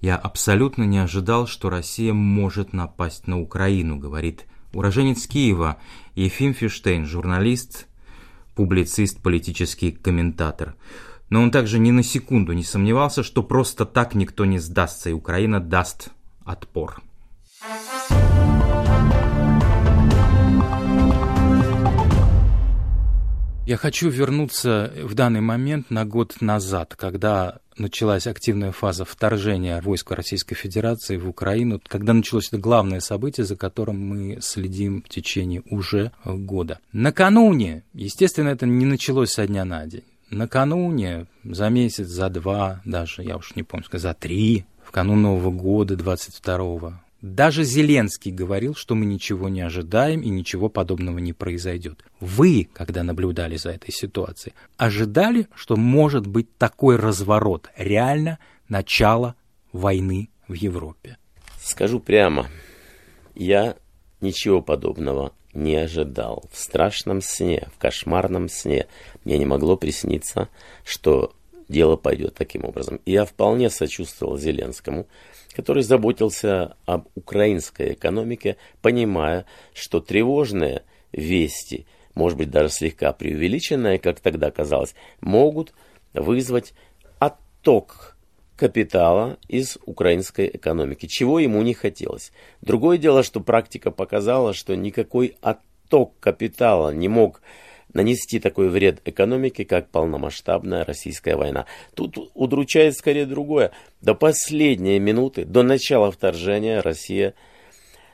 Я абсолютно не ожидал, что Россия может напасть на Украину, говорит уроженец Киева Ефим Фиштейн, журналист, публицист, политический комментатор. Но он также ни на секунду не сомневался, что просто так никто не сдастся, и Украина даст отпор. Я хочу вернуться в данный момент на год назад, когда началась активная фаза вторжения войск Российской Федерации в Украину, когда началось это главное событие, за которым мы следим в течение уже года. Накануне, естественно, это не началось со дня на день. Накануне, за месяц, за два, даже, я уж не помню, за три, в канун Нового года, 22-го, даже Зеленский говорил, что мы ничего не ожидаем и ничего подобного не произойдет. Вы, когда наблюдали за этой ситуацией, ожидали, что может быть такой разворот, реально начало войны в Европе? Скажу прямо, я ничего подобного не ожидал. В страшном сне, в кошмарном сне мне не могло присниться, что дело пойдет таким образом. И я вполне сочувствовал Зеленскому, который заботился об украинской экономике, понимая, что тревожные вести, может быть даже слегка преувеличенные, как тогда казалось, могут вызвать отток капитала из украинской экономики, чего ему не хотелось. Другое дело, что практика показала, что никакой отток капитала не мог нанести такой вред экономике, как полномасштабная российская война. Тут удручает скорее другое. До последней минуты, до начала вторжения Россия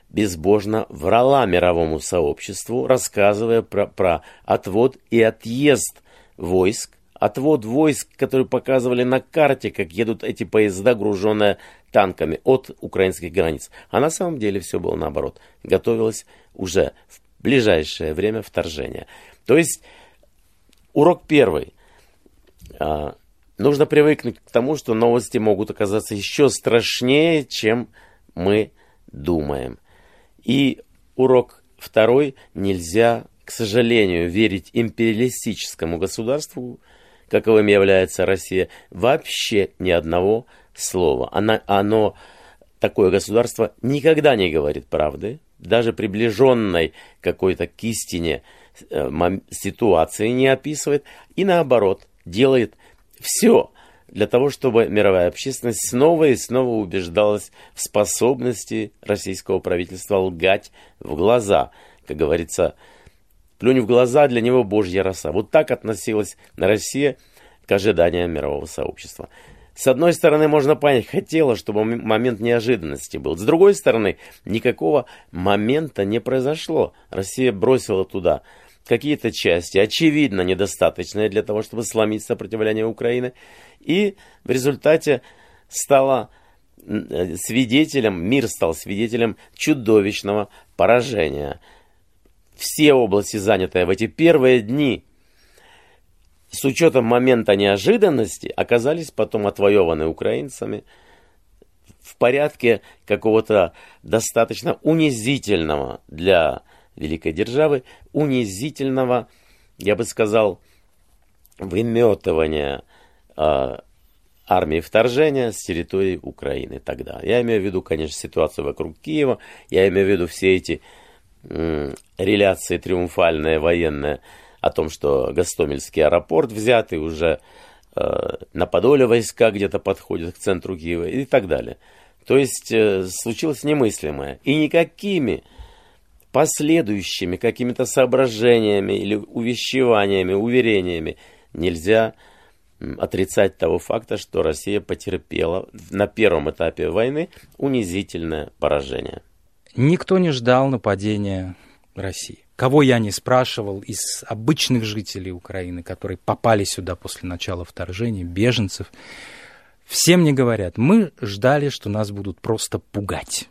безбожно врала мировому сообществу, рассказывая про, про отвод и отъезд войск, отвод войск, которые показывали на карте, как едут эти поезда, груженные танками от украинских границ. А на самом деле все было наоборот. Готовилось уже в ближайшее время вторжения. То есть урок первый. А, нужно привыкнуть к тому, что новости могут оказаться еще страшнее, чем мы думаем. И урок второй. Нельзя, к сожалению, верить империалистическому государству, каковым является Россия, вообще ни одного слова. Оно, оно такое государство никогда не говорит правды, даже приближенной какой-то к истине – ситуации не описывает и наоборот делает все для того, чтобы мировая общественность снова и снова убеждалась в способности российского правительства лгать в глаза. Как говорится, плюнь в глаза, для него божья роса. Вот так относилась Россия к ожиданиям мирового сообщества. С одной стороны, можно понять, хотела, чтобы момент неожиданности был. С другой стороны, никакого момента не произошло. Россия бросила туда какие-то части, очевидно недостаточные для того, чтобы сломить сопротивление Украины, и в результате стала э, свидетелем, мир стал свидетелем чудовищного поражения. Все области, занятые в эти первые дни, с учетом момента неожиданности, оказались потом отвоеваны украинцами в порядке какого-то достаточно унизительного для великой державы, унизительного, я бы сказал, выметывания э, армии вторжения с территории Украины тогда. Я имею в виду, конечно, ситуацию вокруг Киева, я имею в виду все эти э, реляции триумфальные, военные, о том, что Гастомельский аэропорт взятый уже э, на Подоле войска где-то подходят к центру Киева и так далее. То есть э, случилось немыслимое. И никакими последующими какими-то соображениями или увещеваниями, уверениями нельзя отрицать того факта, что Россия потерпела на первом этапе войны унизительное поражение. Никто не ждал нападения России. Кого я не спрашивал из обычных жителей Украины, которые попали сюда после начала вторжения, беженцев, все мне говорят, мы ждали, что нас будут просто пугать.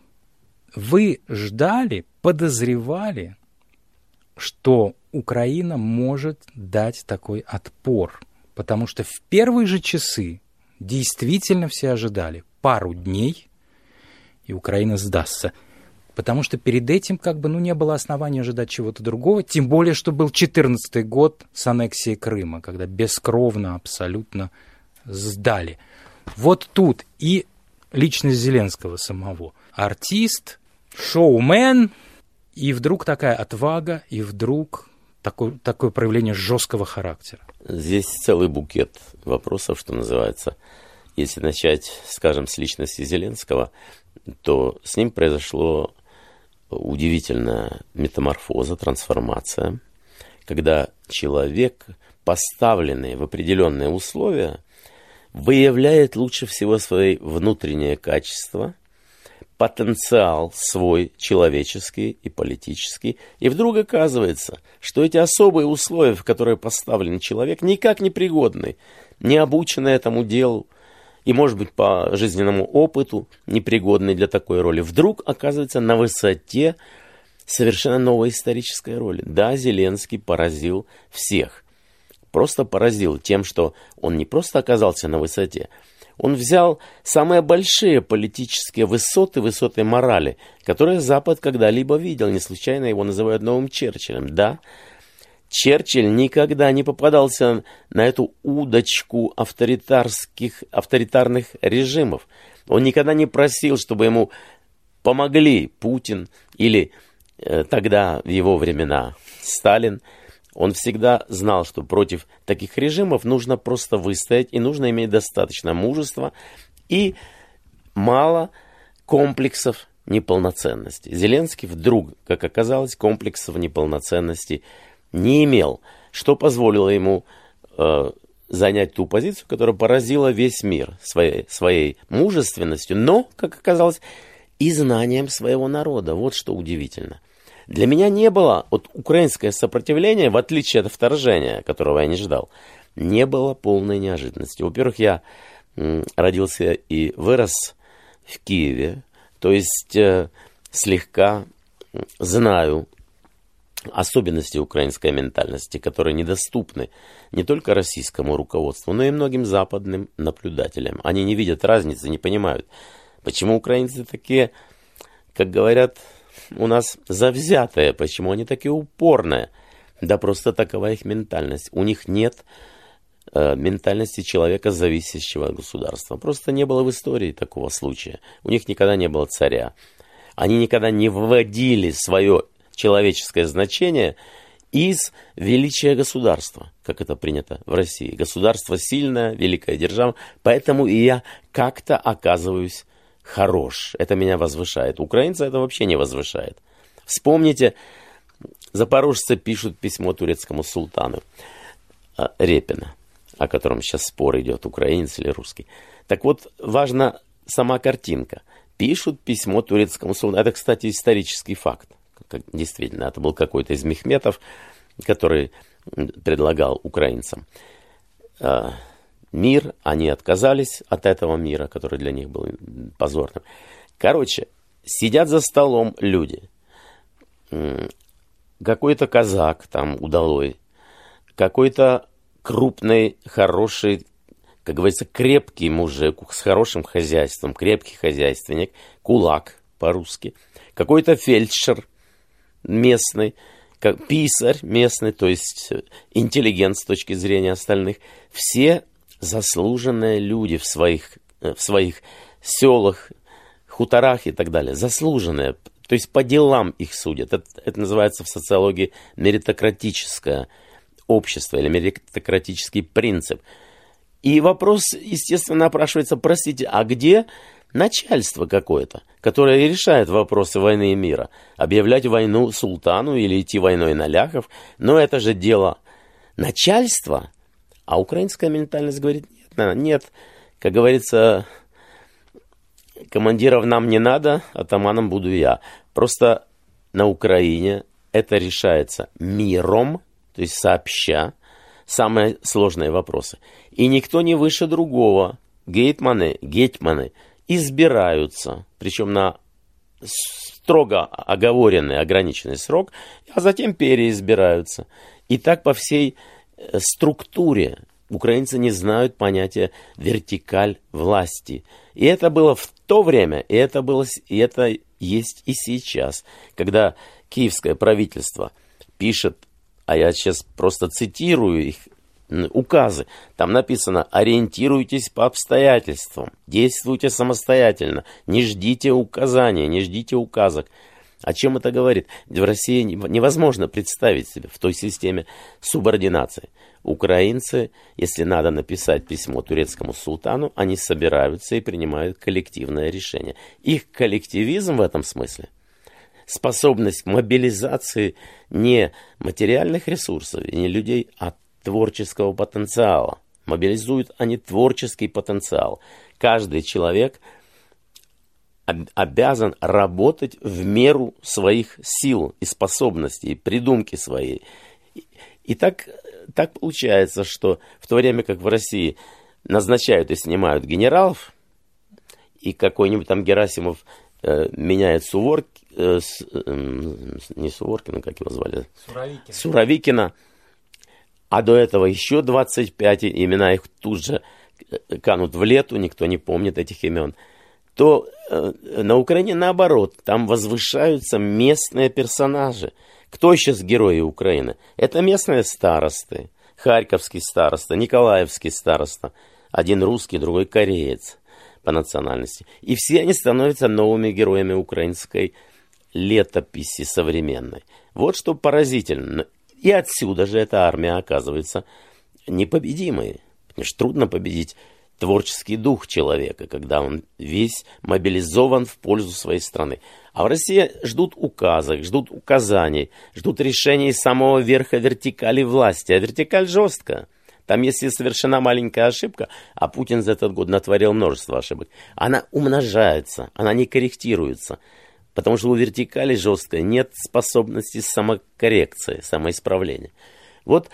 Вы ждали, подозревали, что Украина может дать такой отпор, потому что в первые же часы действительно все ожидали пару дней, и Украина сдастся. Потому что перед этим как бы ну, не было основания ожидать чего-то другого, тем более, что был 14 год с аннексией Крыма, когда бескровно абсолютно сдали. Вот тут и личность Зеленского самого. Артист, шоумен, и вдруг такая отвага, и вдруг такое, такое проявление жесткого характера. Здесь целый букет вопросов, что называется. Если начать, скажем, с личности Зеленского, то с ним произошло удивительная метаморфоза, трансформация, когда человек, поставленный в определенные условия, выявляет лучше всего свои внутренние качества, потенциал свой человеческий и политический, и вдруг оказывается, что эти особые условия, в которые поставлен человек, никак не пригодны, не обучены этому делу, и, может быть, по жизненному опыту непригодный для такой роли, вдруг оказывается на высоте совершенно новой исторической роли. Да, Зеленский поразил всех. Просто поразил тем, что он не просто оказался на высоте, он взял самые большие политические высоты, высоты морали, которые Запад когда-либо видел. Не случайно его называют новым Черчиллем. Да, Черчилль никогда не попадался на эту удочку авторитарских, авторитарных режимов. Он никогда не просил, чтобы ему помогли Путин или э, тогда, в его времена, Сталин. Он всегда знал, что против таких режимов нужно просто выстоять, и нужно иметь достаточно мужества и мало комплексов неполноценности. Зеленский вдруг, как оказалось, комплексов неполноценности – не имел, что позволило ему э, занять ту позицию, которая поразила весь мир своей, своей мужественностью, но, как оказалось, и знанием своего народа. Вот что удивительно. Для меня не было, вот украинское сопротивление, в отличие от вторжения, которого я не ждал, не было полной неожиданности. Во-первых, я родился и вырос в Киеве, то есть э, слегка знаю особенности украинской ментальности, которые недоступны не только российскому руководству, но и многим западным наблюдателям. Они не видят разницы, не понимают, почему украинцы такие, как говорят у нас, завзятые, почему они такие упорные. Да просто такова их ментальность. У них нет э, ментальности человека, зависящего от государства. Просто не было в истории такого случая. У них никогда не было царя. Они никогда не вводили свое человеческое значение из величия государства, как это принято в России. Государство сильное, великая держава, поэтому и я как-то оказываюсь хорош. Это меня возвышает. Украинца это вообще не возвышает. Вспомните, запорожцы пишут письмо турецкому султану а, Репина, о котором сейчас спор идет, украинец или русский. Так вот, важна сама картинка. Пишут письмо турецкому султану. Это, кстати, исторический факт действительно, это был какой-то из Мехметов, который предлагал украинцам э, мир, они отказались от этого мира, который для них был позорным. Короче, сидят за столом люди, какой-то казак там удалой, какой-то крупный, хороший, как говорится, крепкий мужик с хорошим хозяйством, крепкий хозяйственник, кулак по-русски, какой-то фельдшер, местный, как писарь местный, то есть э, интеллигент с точки зрения остальных, все заслуженные люди в своих, э, в своих селах, хуторах и так далее, заслуженные, то есть по делам их судят. Это, это называется в социологии меритократическое общество или меритократический принцип. И вопрос, естественно, напрашивается, простите, а где начальство какое-то, которое решает вопросы войны и мира. Объявлять войну султану или идти войной на ляхов, но это же дело начальства. А украинская ментальность говорит, нет, нет, как говорится, командиров нам не надо, атаманом буду я. Просто на Украине это решается миром, то есть сообща, самые сложные вопросы. И никто не выше другого. Гейтманы, гетьманы – избираются, причем на строго оговоренный, ограниченный срок, а затем переизбираются. И так по всей э, структуре. Украинцы не знают понятия вертикаль власти. И это было в то время, и это, было, и это есть и сейчас, когда киевское правительство пишет, а я сейчас просто цитирую их указы. Там написано «ориентируйтесь по обстоятельствам, действуйте самостоятельно, не ждите указания, не ждите указок». О чем это говорит? В России невозможно представить себе в той системе субординации. Украинцы, если надо написать письмо турецкому султану, они собираются и принимают коллективное решение. Их коллективизм в этом смысле – способность к мобилизации не материальных ресурсов и не людей, а творческого потенциала. Мобилизуют они творческий потенциал. Каждый человек обязан работать в меру своих сил и способностей, придумки своей. И так, так получается, что в то время как в России назначают и снимают генералов, и какой-нибудь там Герасимов э, меняет Суворк, э, с, э, не Суворкина, как его звали? Суровикина. Суровикина а до этого еще 25, имена их тут же э, канут в лету, никто не помнит этих имен, то э, на Украине наоборот, там возвышаются местные персонажи. Кто сейчас герои Украины? Это местные старосты. Харьковский староста, Николаевский староста. Один русский, другой кореец по национальности. И все они становятся новыми героями украинской летописи современной. Вот что поразительно. И отсюда же эта армия оказывается непобедимой. Потому что трудно победить творческий дух человека, когда он весь мобилизован в пользу своей страны. А в России ждут указок, ждут указаний, ждут решений самого верха вертикали власти. А вертикаль жесткая. Там, если совершена маленькая ошибка, а Путин за этот год натворил множество ошибок, она умножается, она не корректируется. Потому что у вертикали жесткой нет способности самокоррекции, самоисправления. Вот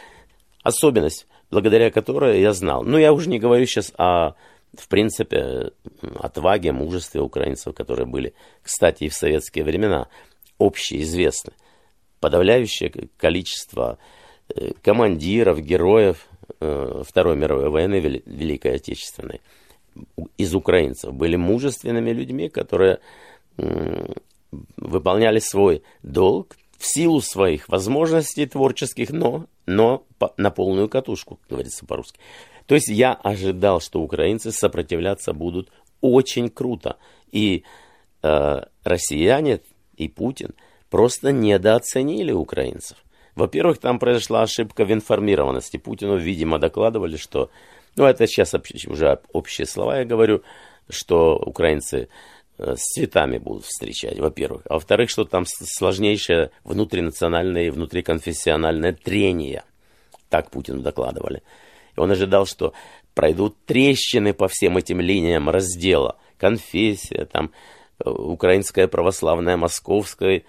особенность, благодаря которой я знал. Ну, я уже не говорю сейчас о, в принципе, отваге, мужестве украинцев, которые были, кстати, и в советские времена общеизвестны. Подавляющее количество э, командиров, героев э, Второй мировой войны, Великой Отечественной, из украинцев были мужественными людьми, которые выполняли свой долг в силу своих возможностей творческих, но, но на полную катушку, говорится по-русски. То есть я ожидал, что украинцы сопротивляться будут очень круто. И э, россияне и Путин просто недооценили украинцев. Во-первых, там произошла ошибка в информированности. Путину, видимо, докладывали, что... Ну, это сейчас уже общие слова я говорю, что украинцы Э, с цветами будут встречать, во-первых. А во-вторых, что там сложнейшее внутринациональное и внутриконфессиональное трение. Так Путину докладывали. И он ожидал, что пройдут трещины по всем этим линиям раздела. Конфессия, там, э, украинская православная московская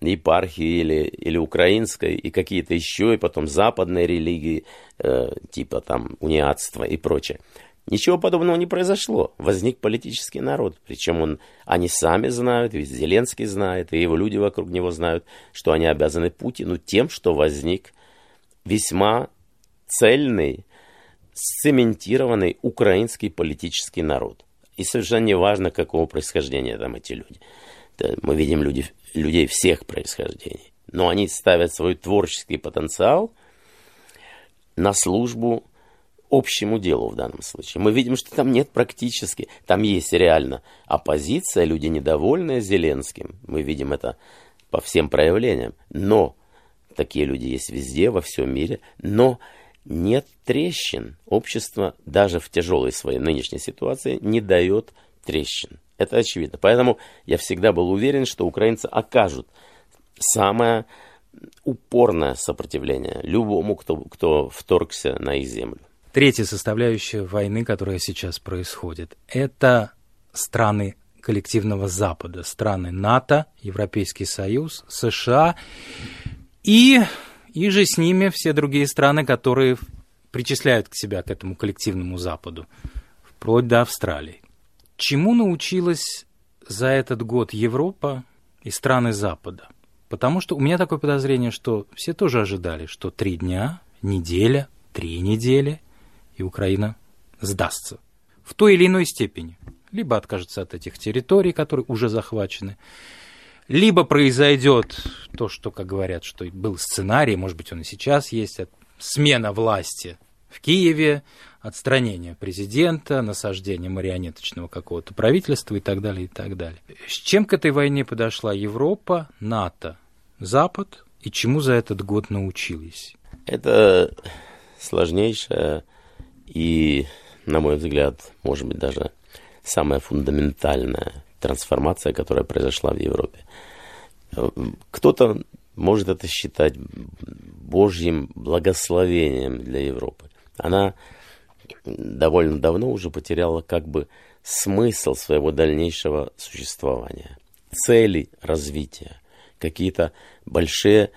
епархии или, или украинской, и какие-то еще, и потом западные религии, э, типа там униатства и прочее. Ничего подобного не произошло. Возник политический народ. Причем он, они сами знают, ведь Зеленский знает, и его люди вокруг него знают, что они обязаны Путину тем, что возник весьма цельный, сцементированный украинский политический народ. И совершенно не важно, какого происхождения там эти люди. Мы видим люди, людей всех происхождений. Но они ставят свой творческий потенциал на службу общему делу в данном случае. Мы видим, что там нет практически, там есть реально оппозиция, люди недовольные Зеленским. Мы видим это по всем проявлениям. Но такие люди есть везде, во всем мире. Но нет трещин. Общество даже в тяжелой своей нынешней ситуации не дает трещин. Это очевидно. Поэтому я всегда был уверен, что украинцы окажут самое упорное сопротивление любому, кто, кто вторгся на их землю. Третья составляющая войны, которая сейчас происходит, это страны коллективного Запада, страны НАТО, Европейский Союз, США и, и же с ними все другие страны, которые причисляют к себя к этому коллективному Западу, вплоть до Австралии. Чему научилась за этот год Европа и страны Запада? Потому что у меня такое подозрение, что все тоже ожидали, что три дня, неделя, три недели, и Украина сдастся в той или иной степени. Либо откажется от этих территорий, которые уже захвачены, либо произойдет то, что, как говорят, что был сценарий, может быть, он и сейчас есть, смена власти в Киеве, отстранение президента, насаждение марионеточного какого-то правительства и так далее, и так далее. С чем к этой войне подошла Европа, НАТО, Запад и чему за этот год научились? Это сложнейшая и, на мой взгляд, может быть, даже самая фундаментальная трансформация, которая произошла в Европе. Кто-то может это считать Божьим благословением для Европы. Она довольно давно уже потеряла как бы смысл своего дальнейшего существования, цели развития, какие-то большие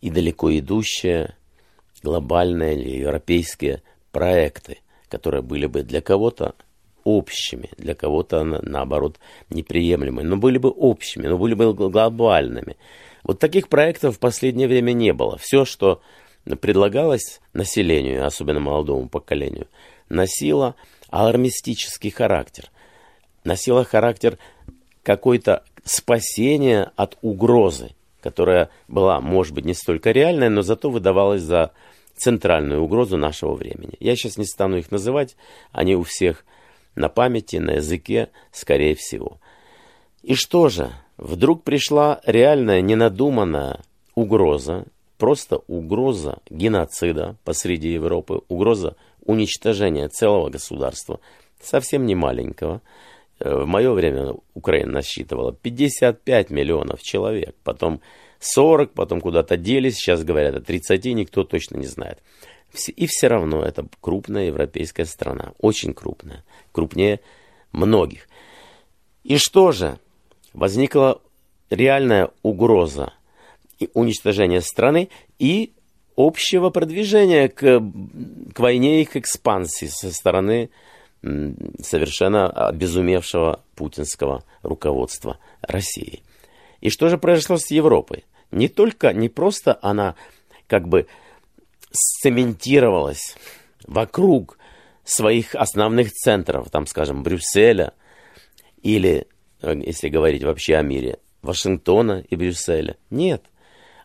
и далеко идущие глобальные или европейские проекты, которые были бы для кого-то общими, для кого-то, наоборот, неприемлемыми, но были бы общими, но были бы глобальными. Вот таких проектов в последнее время не было. Все, что предлагалось населению, особенно молодому поколению, носило алармистический характер, носило характер какой-то спасения от угрозы, которая была, может быть, не столько реальная, но зато выдавалась за центральную угрозу нашего времени. Я сейчас не стану их называть, они у всех на памяти, на языке, скорее всего. И что же, вдруг пришла реальная, ненадуманная угроза, просто угроза геноцида посреди Европы, угроза уничтожения целого государства, совсем не маленького. Э, в мое время Украина насчитывала 55 миллионов человек, потом 40, потом куда-то делись, сейчас говорят о 30, никто точно не знает. И все равно это крупная европейская страна, очень крупная, крупнее многих. И что же? Возникла реальная угроза уничтожения страны и общего продвижения к, к войне и к экспансии со стороны совершенно обезумевшего путинского руководства России. И что же произошло с Европой? Не только, не просто она как бы сцементировалась вокруг своих основных центров, там, скажем, Брюсселя, или, э, если говорить вообще о мире, Вашингтона и Брюсселя. Нет,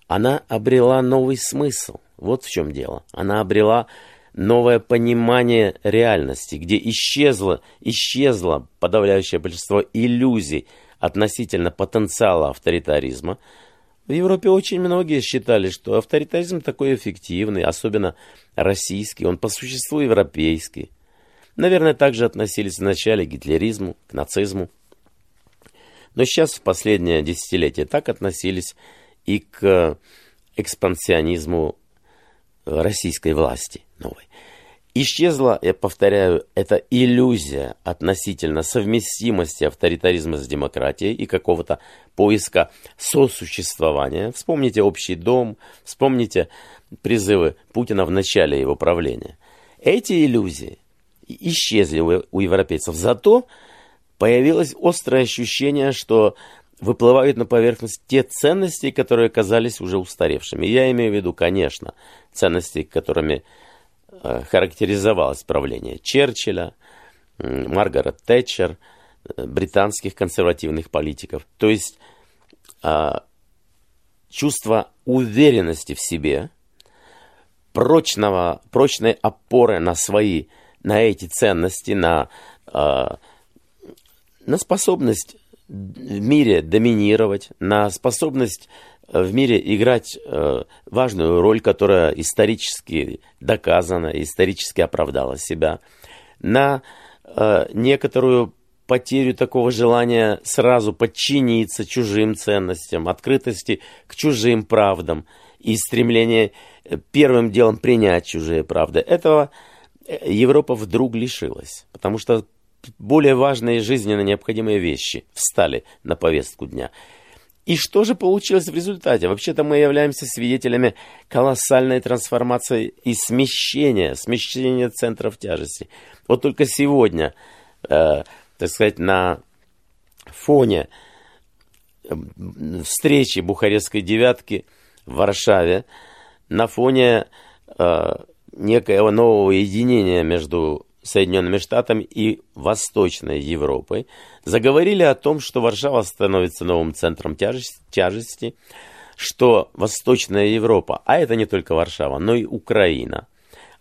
она обрела новый смысл. Вот в чем дело. Она обрела новое понимание реальности, где исчезло, исчезло подавляющее большинство иллюзий относительно потенциала авторитаризма, в Европе очень многие считали, что авторитаризм такой эффективный, особенно российский, он по существу европейский. Наверное, также относились вначале к гитлеризму, к нацизму. Но сейчас, в последнее десятилетие, так относились и к экспансионизму российской власти новой. Исчезла, я повторяю, эта иллюзия относительно совместимости авторитаризма с демократией и какого-то поиска сосуществования. Вспомните общий дом, вспомните призывы Путина в начале его правления. Эти иллюзии исчезли у европейцев. Зато появилось острое ощущение, что выплывают на поверхность те ценности, которые оказались уже устаревшими. Я имею в виду, конечно, ценности, которыми характеризовалось правление Черчилля, Маргарет Тэтчер, э, британских консервативных политиков. То есть а, чувство уверенности в себе, прочного, прочной опоры на свои, на эти ценности, на, а, на способность в мире доминировать, на способность в мире играть э, важную роль, которая исторически доказана, исторически оправдала себя, на э, некоторую потерю такого желания сразу подчиниться чужим ценностям, открытости к чужим правдам и стремление э, первым делом принять чужие правды. Этого Европа вдруг лишилась, потому что более важные жизненно необходимые вещи встали на повестку дня. И что же получилось в результате? Вообще-то мы являемся свидетелями колоссальной трансформации и смещения, смещения центров тяжести. Вот только сегодня, э, так сказать, на фоне э, встречи Бухарестской девятки в Варшаве, на фоне э, некоего нового единения между Соединенными Штатами и Восточной Европой, заговорили о том, что Варшава становится новым центром тяжести, тяжести, что Восточная Европа, а это не только Варшава, но и Украина,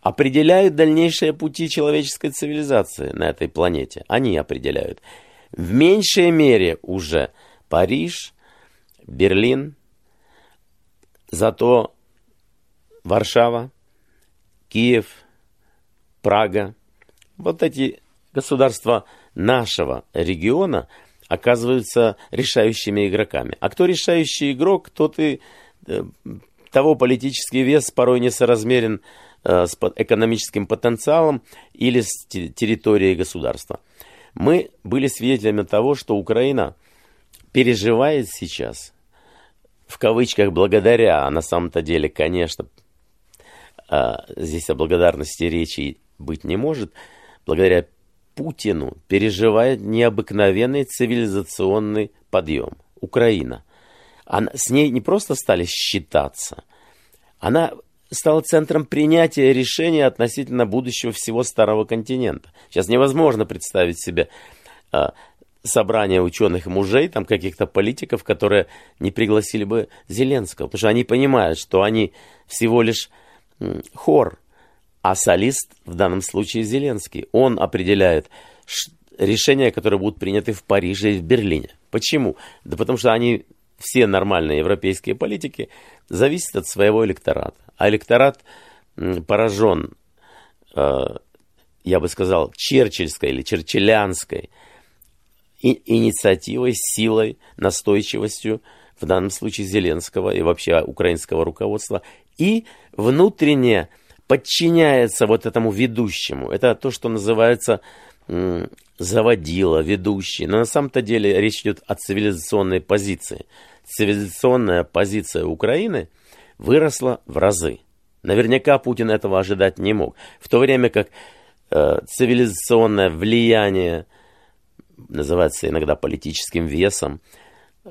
определяют дальнейшие пути человеческой цивилизации на этой планете. Они определяют. В меньшей мере уже Париж, Берлин, зато Варшава, Киев, Прага. Вот эти государства нашего региона оказываются решающими игроками. А кто решающий игрок, тот и э, того политический вес порой несоразмерен э, с экономическим потенциалом или с территорией государства. Мы были свидетелями того, что Украина переживает сейчас, в кавычках, благодаря, а на самом-то деле, конечно, э, здесь о благодарности речи быть не может, благодаря Путину переживает необыкновенный цивилизационный подъем. Украина. Она, с ней не просто стали считаться, она стала центром принятия решений относительно будущего всего старого континента. Сейчас невозможно представить себе э, собрание ученых мужей, там каких-то политиков, которые не пригласили бы Зеленского, потому что они понимают, что они всего лишь хор, а солист в данном случае Зеленский. Он определяет решения, которые будут приняты в Париже и в Берлине. Почему? Да потому что они, все нормальные европейские политики, зависят от своего электората. А электорат поражен, э, я бы сказал, черчилльской или черчиллианской инициативой, силой, настойчивостью, в данном случае Зеленского и вообще украинского руководства, и внутренне подчиняется вот этому ведущему. Это то, что называется заводила, ведущий. Но на самом-то деле речь идет о цивилизационной позиции. Цивилизационная позиция Украины выросла в разы. Наверняка Путин этого ожидать не мог. В то время как э, цивилизационное влияние, называется иногда политическим весом,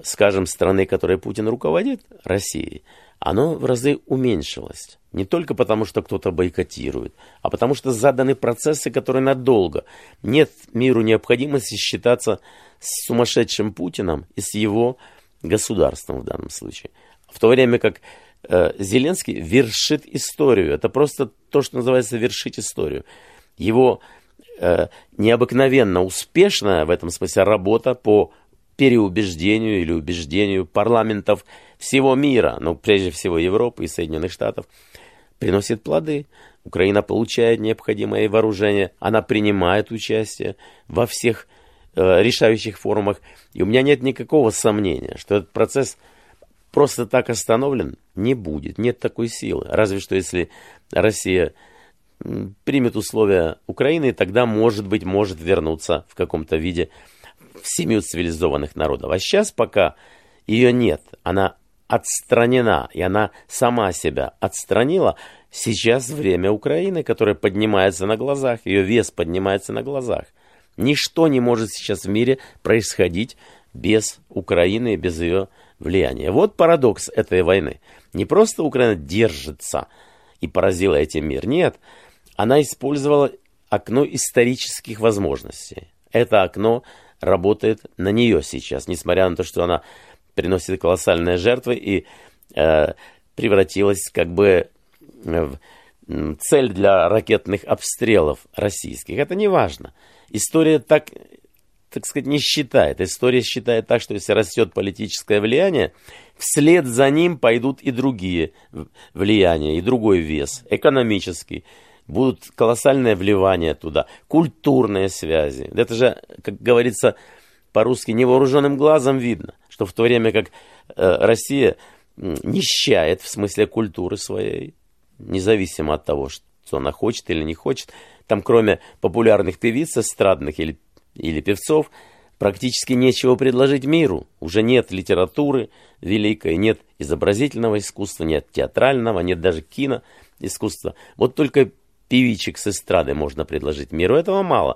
скажем, страны, которой Путин руководит, России, оно в разы уменьшилось. Не только потому, что кто-то бойкотирует, а потому что заданы процессы, которые надолго. Нет миру необходимости считаться с сумасшедшим Путиным и с его государством в данном случае. В то время как э, Зеленский вершит историю. Это просто то, что называется вершить историю. Его э, необыкновенно успешная в этом смысле работа по переубеждению или убеждению парламентов всего мира, но прежде всего Европы и Соединенных Штатов, приносит плоды. Украина получает необходимое вооружение, она принимает участие во всех э, решающих форумах. И у меня нет никакого сомнения, что этот процесс просто так остановлен не будет. Нет такой силы. Разве что если Россия примет условия Украины, тогда, может быть, может вернуться в каком-то виде в семью цивилизованных народов. А сейчас пока ее нет, она отстранена, и она сама себя отстранила, сейчас время Украины, которая поднимается на глазах, ее вес поднимается на глазах. Ничто не может сейчас в мире происходить без Украины и без ее влияния. Вот парадокс этой войны. Не просто Украина держится и поразила этим мир, нет, она использовала окно исторических возможностей. Это окно работает на нее сейчас, несмотря на то, что она приносит колоссальные жертвы и э, превратилась как бы в цель для ракетных обстрелов российских. Это не важно. История так, так сказать, не считает. История считает так, что если растет политическое влияние, вслед за ним пойдут и другие влияния, и другой вес, экономический. Будут колоссальное вливание туда, культурные связи. Это же, как говорится по-русски, невооруженным глазом видно что в то время как э, Россия нищает в смысле культуры своей, независимо от того, что она хочет или не хочет, там кроме популярных певиц эстрадных или, или певцов, практически нечего предложить миру. Уже нет литературы великой, нет изобразительного искусства, нет театрального, нет даже кино искусства. Вот только певичек с эстрады можно предложить миру. Этого мало.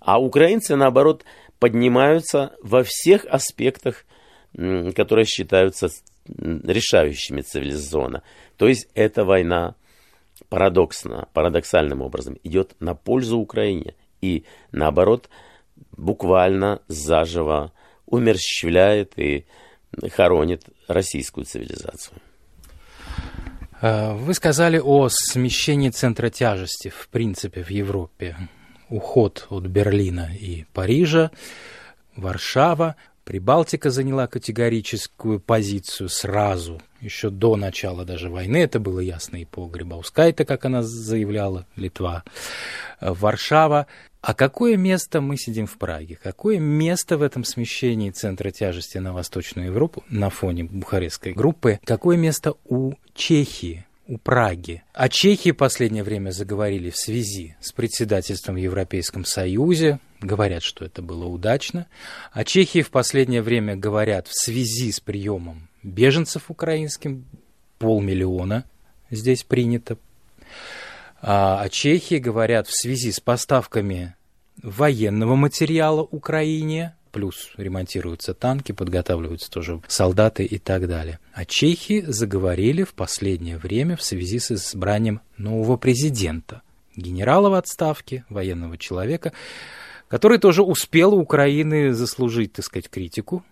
А украинцы, наоборот, поднимаются во всех аспектах которые считаются решающими цивилизационно. То есть эта война парадоксно, парадоксальным образом идет на пользу Украине и наоборот буквально заживо умерщвляет и хоронит российскую цивилизацию. Э, вы сказали о смещении центра тяжести, в принципе, в Европе. Уход от Берлина и Парижа, Варшава. Прибалтика заняла категорическую позицию сразу, еще до начала даже войны, это было ясно и по Грибаускайте, как она заявляла, Литва, э, Варшава. А какое место мы сидим в Праге? Какое место в этом смещении центра тяжести на Восточную Европу на фоне бухарестской группы? Какое место у Чехии? у Праги. О Чехии в последнее время заговорили в связи с председательством в Европейском Союзе. Говорят, что это было удачно. О Чехии в последнее время говорят в связи с приемом беженцев украинским. Полмиллиона здесь принято. А о Чехии говорят в связи с поставками военного материала Украине плюс ремонтируются танки, подготавливаются тоже солдаты и так далее. А чехи заговорили в последнее время в связи с избранием нового президента, генерала в отставке, военного человека, который тоже успел у Украины заслужить, так сказать, критику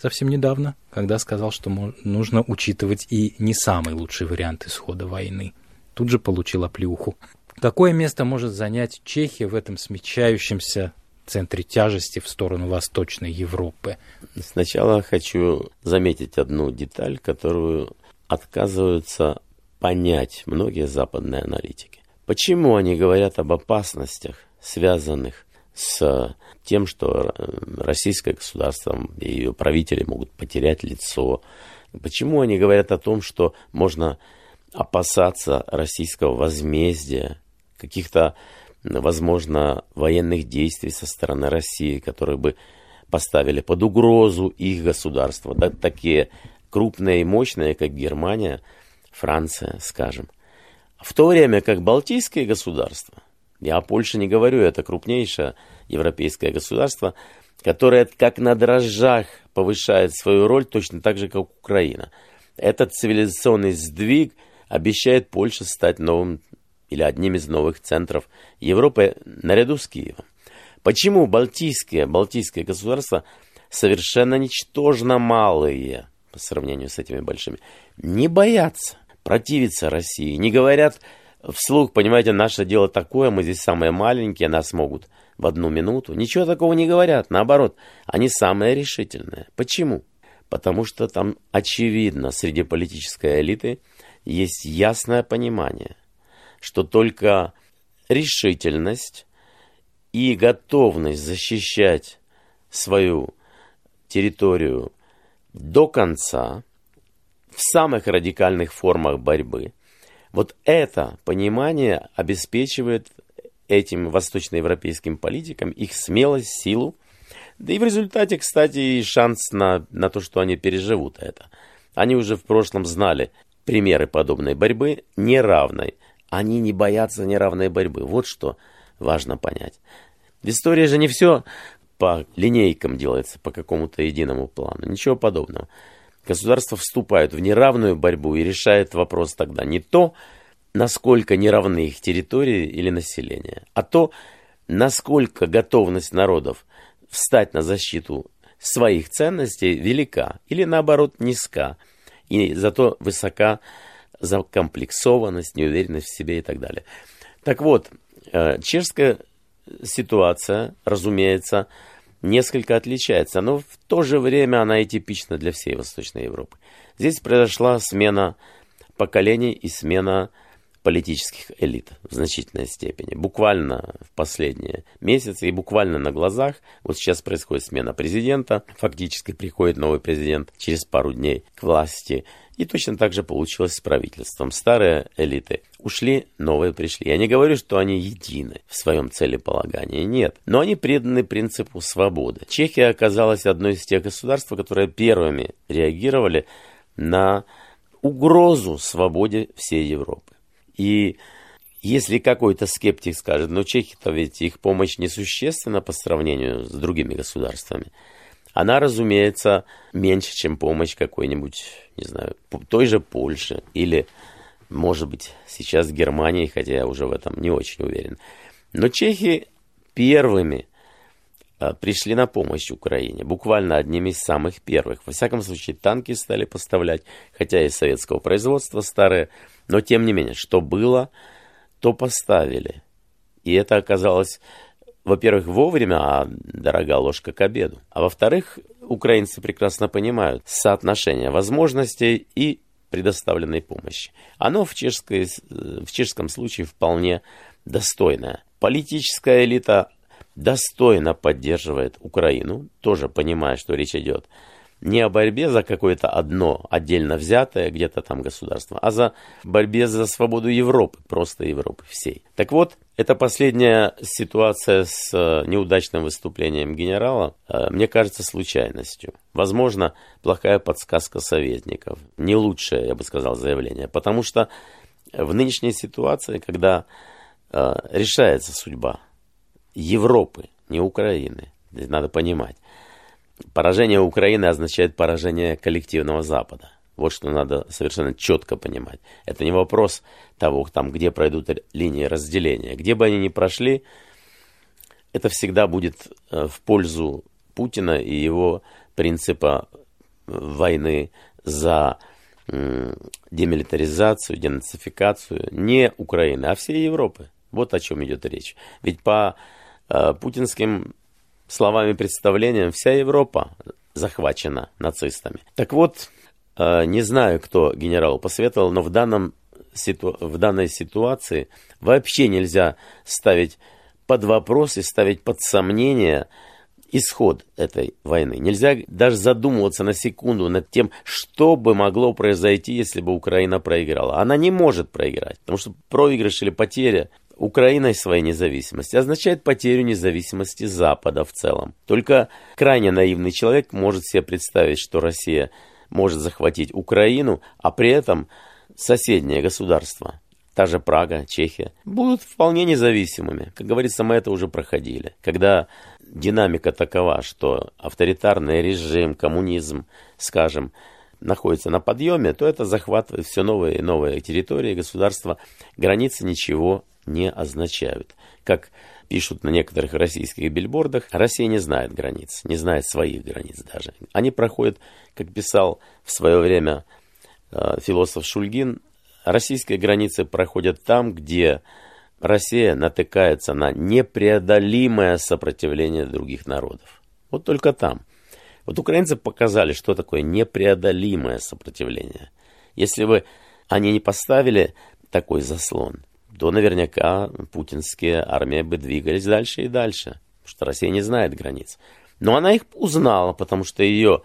совсем недавно, когда сказал, что нужно учитывать и не самый лучший вариант исхода войны. Тут же получил оплеуху. Какое место может занять Чехия в этом смягчающемся центре тяжести в сторону Восточной Европы. Сначала хочу заметить одну деталь, которую отказываются понять многие западные аналитики. Почему они говорят об опасностях, связанных с тем, что российское государство и ее правители могут потерять лицо? Почему они говорят о том, что можно опасаться российского возмездия, каких-то возможно, военных действий со стороны России, которые бы поставили под угрозу их государство, да, такие крупные и мощные, как Германия, Франция, скажем. В то время как Балтийские государства, я о Польше не говорю, это крупнейшее европейское государство, которое как на дрожжах повышает свою роль точно так же, как Украина. Этот цивилизационный сдвиг обещает Польше стать новым или одним из новых центров Европы наряду с Киевом. Почему балтийские, балтийские государства совершенно ничтожно малые по сравнению с этими большими, не боятся противиться России, не говорят вслух, понимаете, наше дело такое, мы здесь самые маленькие, нас могут в одну минуту. Ничего такого не говорят, наоборот, они самые решительные. Почему? Потому что там очевидно среди политической элиты есть ясное понимание – что только решительность и готовность защищать свою территорию до конца в самых радикальных формах борьбы, вот это понимание обеспечивает этим восточноевропейским политикам их смелость, силу, да и в результате, кстати, и шанс на, на то, что они переживут это. Они уже в прошлом знали примеры подобной борьбы, неравной, они не боятся неравной борьбы. Вот что важно понять. В истории же не все по линейкам делается, по какому-то единому плану. Ничего подобного. Государство вступает в неравную борьбу и решает вопрос тогда не то, насколько неравны их территории или население, а то, насколько готовность народов встать на защиту своих ценностей велика или наоборот низка, и зато высока закомплексованность, неуверенность в себе и так далее. Так вот, э, чешская ситуация, разумеется, несколько отличается, но в то же время она и типична для всей Восточной Европы. Здесь произошла смена поколений и смена политических элит в значительной степени. Буквально в последние месяцы и буквально на глазах, вот сейчас происходит смена президента, фактически приходит новый президент через пару дней к власти – и точно так же получилось с правительством. Старые элиты ушли, новые пришли. Я не говорю, что они едины в своем целеполагании, нет. Но они преданы принципу свободы. Чехия оказалась одной из тех государств, которые первыми реагировали на угрозу свободе всей Европы. И если какой-то скептик скажет, ну чехи-то ведь их помощь несущественна по сравнению с другими государствами, она, разумеется, меньше, чем помощь какой-нибудь, не знаю, той же Польши или, может быть, сейчас Германии, хотя я уже в этом не очень уверен. Но чехи первыми а, пришли на помощь Украине, буквально одними из самых первых. Во всяком случае, танки стали поставлять, хотя и советского производства старые, Но тем не менее, что было, то поставили. И это оказалось, во-первых, вовремя, а дорога ложка к обеду. А во-вторых, украинцы прекрасно понимают соотношение возможностей и предоставленной помощи. Оно в, чешской, в чешском случае вполне достойное. Политическая элита достойно поддерживает Украину, тоже понимая, что речь идет не о борьбе за какое-то одно отдельно взятое где-то там государство, а за борьбе за свободу Европы, просто Европы всей. Так вот, эта последняя ситуация с э, неудачным выступлением генерала, э, мне кажется, случайностью. Возможно, плохая подсказка советников. Не лучшее, я бы сказал, заявление. Потому что в нынешней ситуации, когда э, решается судьба Европы, не Украины, надо понимать, Поражение Украины означает поражение коллективного Запада. Вот что надо совершенно четко понимать. Это не вопрос того, там, где пройдут линии разделения. Где бы они ни прошли, это всегда будет э, в пользу Путина и его принципа э, войны за демилитаризацию, денацификацию не Украины, а всей Европы. Вот о чем идет речь. Ведь по э, путинским словами представлением, вся Европа захвачена нацистами. Так вот, э, не знаю, кто генералу посоветовал, но в, данном, в данной ситуации вообще нельзя ставить под вопрос и ставить под сомнение исход этой войны. Нельзя даже задумываться на секунду над тем, что бы могло произойти, если бы Украина проиграла. Она не может проиграть, потому что проигрыш или потеря Украиной своей независимости означает потерю независимости Запада в целом. Только крайне наивный человек может себе представить, что Россия может захватить Украину, а при этом соседнее государство, та же Прага, Чехия, будут вполне независимыми. Как говорится, мы это уже проходили. Когда динамика такова, что авторитарный режим, коммунизм, скажем, находится на подъеме, то это захватывает все новые и новые территории, государства, границы ничего не означают. Как пишут на некоторых российских билбордах, Россия не знает границ, не знает своих границ даже. Они проходят, как писал в свое время э, философ Шульгин, российские границы проходят там, где Россия натыкается на непреодолимое сопротивление других народов. Вот только там. Вот украинцы показали, что такое непреодолимое сопротивление. Если бы они не поставили такой заслон, то наверняка путинские армии бы двигались дальше и дальше, потому что Россия не знает границ. Но она их узнала, потому что ее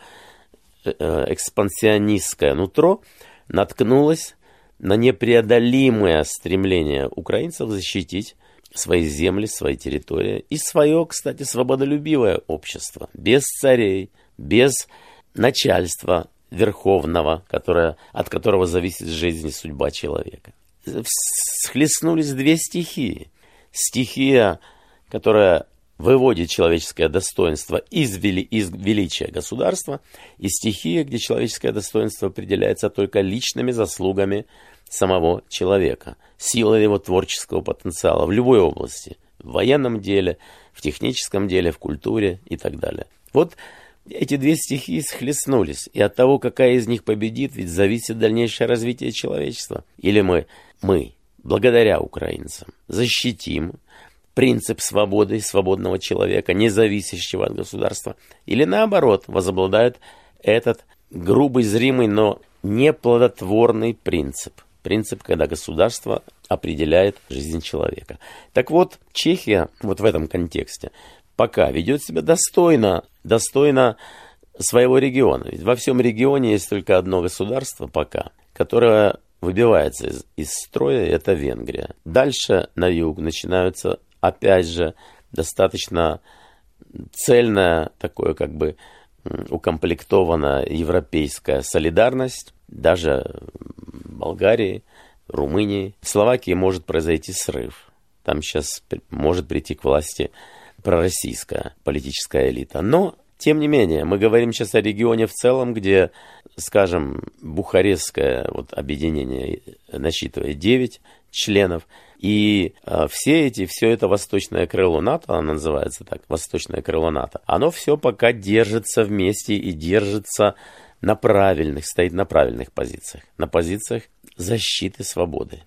э, экспансионистское нутро наткнулось на непреодолимое стремление украинцев защитить свои земли, свои территории и свое, кстати, свободолюбивое общество, без царей, без начальства верховного, которое, от которого зависит жизнь и судьба человека схлестнулись две стихии. Стихия, которая выводит человеческое достоинство из, вели, из величия государства, и стихия, где человеческое достоинство определяется только личными заслугами самого человека, силой его творческого потенциала в любой области, в военном деле, в техническом деле, в культуре и так далее. Вот эти две стихии схлестнулись, и от того, какая из них победит, ведь зависит дальнейшее развитие человечества. Или мы мы, благодаря украинцам, защитим принцип свободы свободного человека, не зависящего от государства, или наоборот, возобладает этот грубый, зримый, но неплодотворный принцип. Принцип, когда государство определяет жизнь человека. Так вот, Чехия вот в этом контексте пока ведет себя достойно, достойно своего региона. Ведь во всем регионе есть только одно государство пока, которое выбивается из, из строя, это Венгрия. Дальше на юг начинаются, опять же, достаточно цельная, такое как бы укомплектованная европейская солидарность, даже Болгарии, Румынии. В Словакии может произойти срыв. Там сейчас может прийти к власти пророссийская политическая элита. Но, тем не менее, мы говорим сейчас о регионе в целом, где скажем, Бухарестское вот, объединение насчитывает 9 членов, и э, все эти, все это восточное крыло НАТО, оно называется так, восточное крыло НАТО, оно все пока держится вместе и держится на правильных, стоит на правильных позициях, на позициях защиты свободы.